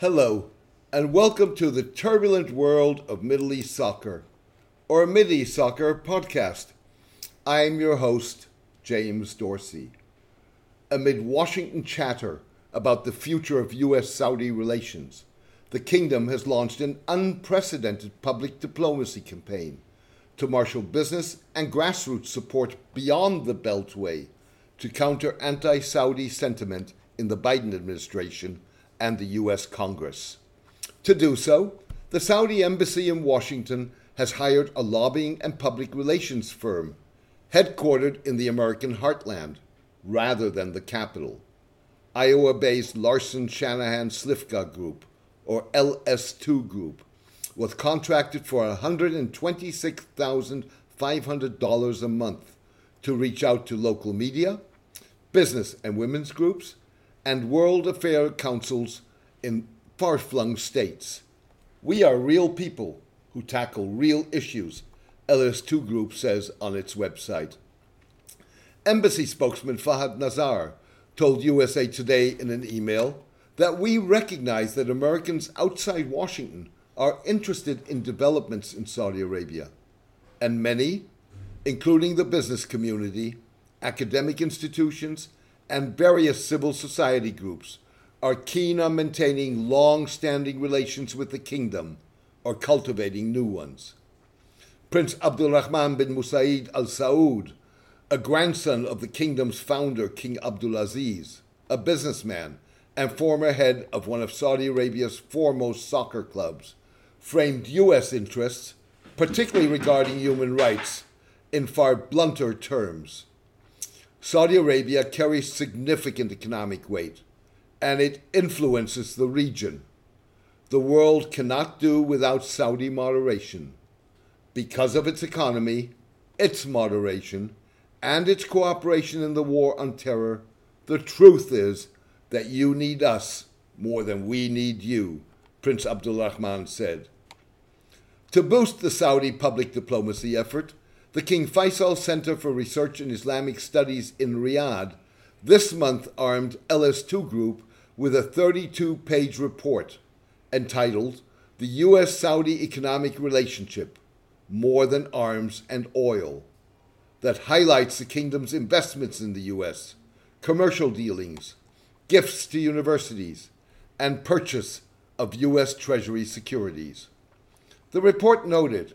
Hello, and welcome to the turbulent world of Middle East soccer, or Mideast Soccer podcast. I am your host, James Dorsey. Amid Washington chatter about the future of U.S. Saudi relations, the kingdom has launched an unprecedented public diplomacy campaign to marshal business and grassroots support beyond the Beltway to counter anti Saudi sentiment in the Biden administration and the U.S. Congress. To do so, the Saudi embassy in Washington has hired a lobbying and public relations firm headquartered in the American heartland rather than the capital. Iowa based Larson Shanahan Slifka Group, or LS2 Group, was contracted for $126,500 a month to reach out to local media, business and women's groups, and World Affair Councils in far flung states. We are real people who tackle real issues, LS2 Group says on its website. Embassy spokesman Fahad Nazer told USA Today in an email that we recognize that Americans outside Washington are interested in developments in Saudi Arabia, and many, including the business community, academic institutions, and various civil society groups are keen on maintaining long standing relations with the kingdom or cultivating new ones. Prince Abdulrahman bin Musaid al Saud, a grandson of the kingdom's founder, King Abdulaziz, a businessman and former head of one of Saudi Arabia's foremost soccer clubs, framed U.S. interests, particularly regarding human rights, in far blunter terms. Saudi Arabia carries significant economic weight, and it influences the region. The world cannot do without Saudi moderation. Because of its economy, its moderation, and its cooperation in the war on terror, the truth is that you need us more than we need you, Prince Abdulrahman said. To boost the Saudi public diplomacy effort, the King Faisal Center for Research in Islamic Studies in Riyadh this month armed LS2 Group with a 32 page report entitled The U.S. Saudi Economic Relationship More Than Arms and Oil that highlights the kingdom's investments in the U.S., commercial dealings, gifts to universities, and purchase of U.S. Treasury securities. The report noted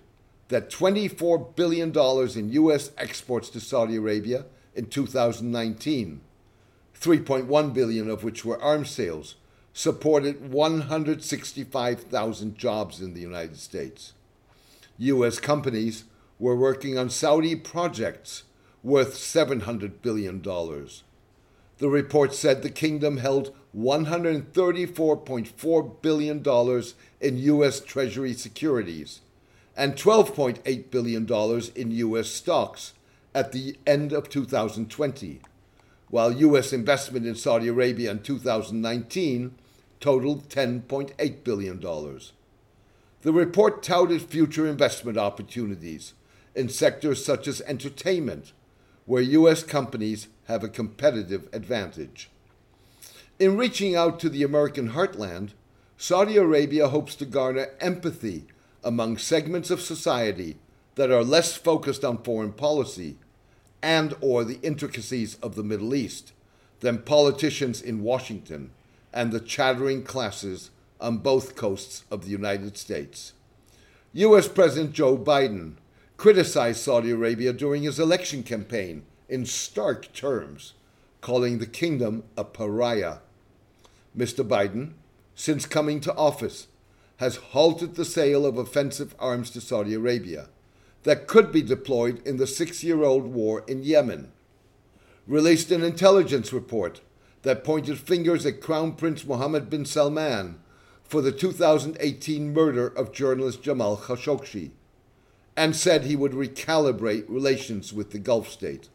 that $24 billion in U.S. exports to Saudi Arabia in 2019, 3.1 billion of which were arms sales, supported 165,000 jobs in the United States. U.S. companies were working on Saudi projects worth $700 billion. The report said the kingdom held $134.4 billion in U.S. Treasury securities and $12.8 billion in U.S. stocks at the end of 2020, while U.S. investment in Saudi Arabia in 2019 totaled $10.8 billion. The report touted future investment opportunities in sectors such as entertainment, where U.S. companies have a competitive advantage. In reaching out to the American heartland, Saudi Arabia hopes to garner empathy among segments of society that are less focused on foreign policy and or the intricacies of the Middle East than politicians in Washington and the chattering classes on both coasts of the United States. US President Joe Biden criticized Saudi Arabia during his election campaign in stark terms, calling the kingdom a pariah. Mr. Biden, since coming to office, has halted the sale of offensive arms to Saudi Arabia that could be deployed in the six year old war in Yemen, released an intelligence report that pointed fingers at Crown Prince Mohammed bin Salman for the 2018 murder of journalist Jamal Khashoggi, and said he would recalibrate relations with the Gulf state.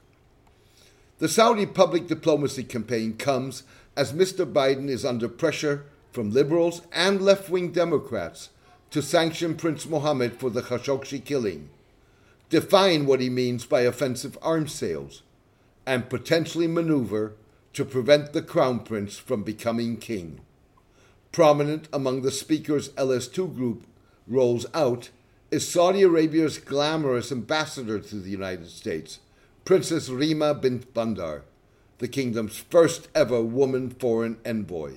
The Saudi public diplomacy campaign comes as Mr. Biden is under pressure from liberals and left wing Democrats to sanction Prince Mohammed for the Khashoggi killing, define what he means by offensive arms sales, and potentially maneuver to prevent the Crown Prince from becoming king. Prominent among the speakers LS2 group rolls out is Saudi Arabia's glamorous ambassador to the United States, Princess Rima bint Bandar, the kingdom's first ever woman foreign envoy,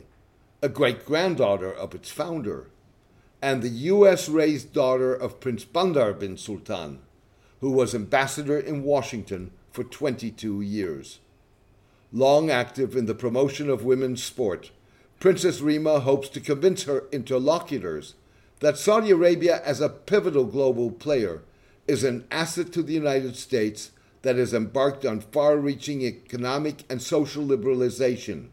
a great granddaughter of its founder, and the US raised daughter of Prince Bandar bin Sultan, who was ambassador in Washington for 22 years. Long active in the promotion of women's sport, Princess Rima hopes to convince her interlocutors that Saudi Arabia, as a pivotal global player, is an asset to the United States that has embarked on far reaching economic and social liberalization,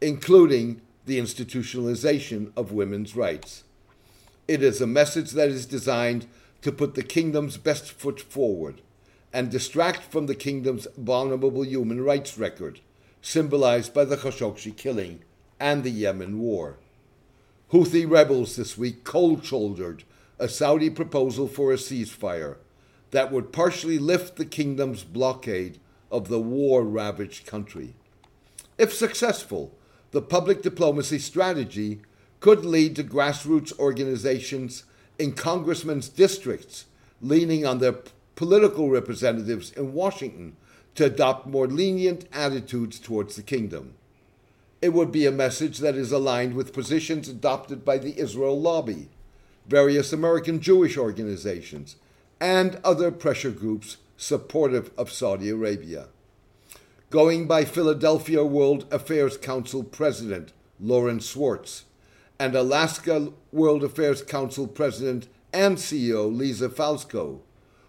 including the institutionalization of women's rights. It is a message that is designed to put the kingdom's best foot forward and distract from the kingdom's vulnerable human rights record, symbolized by the Khashoggi killing and the Yemen war. Houthi rebels this week cold shouldered a Saudi proposal for a ceasefire that would partially lift the kingdom's blockade of the war ravaged country. If successful, the public diplomacy strategy could lead to grassroots organizations in congressmen's districts leaning on their political representatives in Washington to adopt more lenient attitudes towards the kingdom it would be a message that is aligned with positions adopted by the Israel lobby, various American Jewish organizations, and other pressure groups supportive of Saudi Arabia. Going by Philadelphia World Affairs Council President Lauren Swartz and Alaska World Affairs Council President and CEO Lisa Falsko,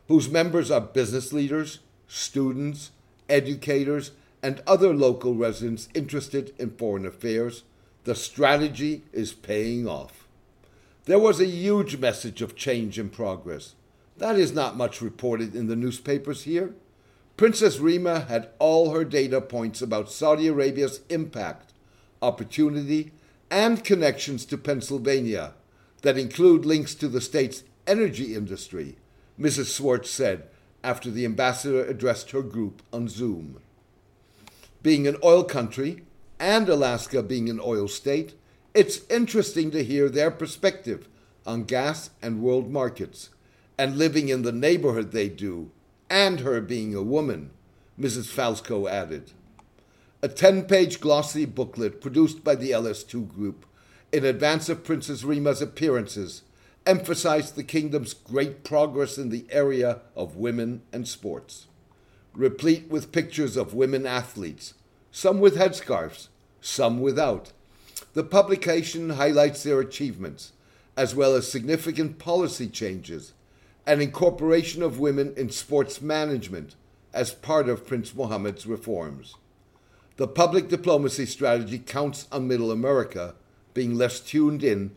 whose members are business leaders, students, educators, and other local residents interested in foreign affairs, the strategy is paying off. There was a huge message of change and progress. That is not much reported in the newspapers here. Princess Rima had all her data points about Saudi Arabia's impact, opportunity, and connections to Pennsylvania that include links to the state's energy industry, Mrs. Swartz said after the ambassador addressed her group on Zoom being an oil country and Alaska being an oil state, it's interesting to hear their perspective on gas and world markets and living in the neighborhood they do, and her being a woman, Mrs. Falsko added. A 10 page glossy booklet produced by the LS2 group in advance of Princess Rima's appearances emphasized the kingdom's great progress in the area of women and sports replete with pictures of women athletes, some with headscarves, some without. The publication highlights their achievements, as well as significant policy changes and incorporation of women in sports management as part of Prince Mohammed's reforms. The public diplomacy strategy counts on Middle America being less tuned in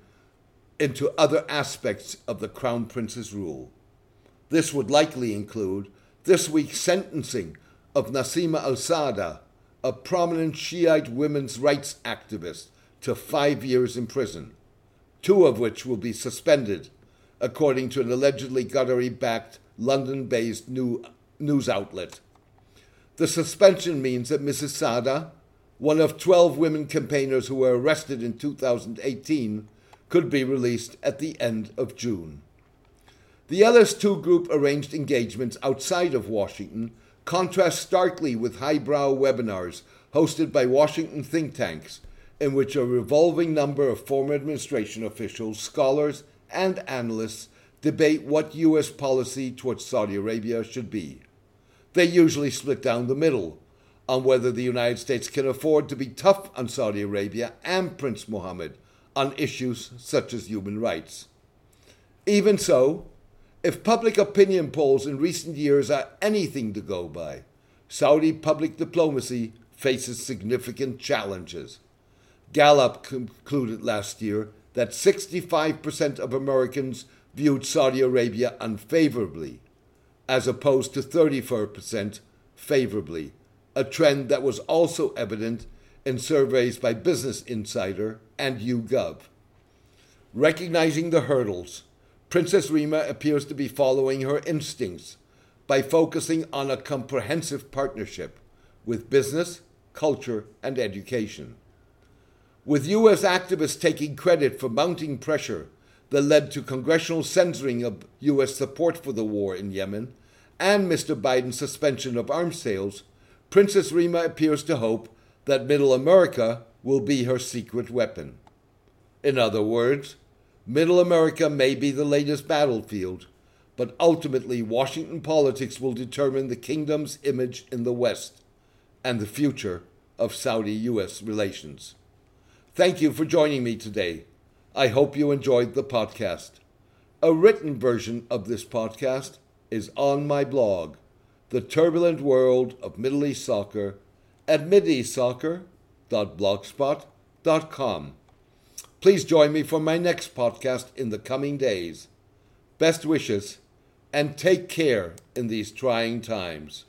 into other aspects of the Crown Prince's rule. This would likely include this week's sentencing of Nasima al Sada, a prominent Shiite women's rights activist, to five years in prison, two of which will be suspended, according to an allegedly Qatari backed London based new news outlet. The suspension means that Mrs. Sada, one of 12 women campaigners who were arrested in 2018, could be released at the end of June. The LS2 group arranged engagements outside of Washington contrast starkly with highbrow webinars hosted by Washington think tanks, in which a revolving number of former administration officials, scholars, and analysts debate what U.S. policy towards Saudi Arabia should be. They usually split down the middle on whether the United States can afford to be tough on Saudi Arabia and Prince Mohammed on issues such as human rights. Even so, if public opinion polls in recent years are anything to go by, Saudi public diplomacy faces significant challenges. Gallup concluded last year that 65% of Americans viewed Saudi Arabia unfavorably, as opposed to 34% favorably, a trend that was also evident in surveys by Business Insider and YouGov. Recognizing the hurdles, Princess Rima appears to be following her instincts by focusing on a comprehensive partnership with business, culture, and education. With U.S. activists taking credit for mounting pressure that led to congressional censoring of U.S. support for the war in Yemen and Mr. Biden's suspension of arms sales, Princess Rima appears to hope that Middle America will be her secret weapon. In other words, Middle America may be the latest battlefield, but ultimately Washington politics will determine the kingdom's image in the West and the future of Saudi US relations. Thank you for joining me today. I hope you enjoyed the podcast. A written version of this podcast is on my blog, The Turbulent World of Middle East Soccer, at mideastsoccer.blogspot.com. Please join me for my next podcast in the coming days. Best wishes and take care in these trying times.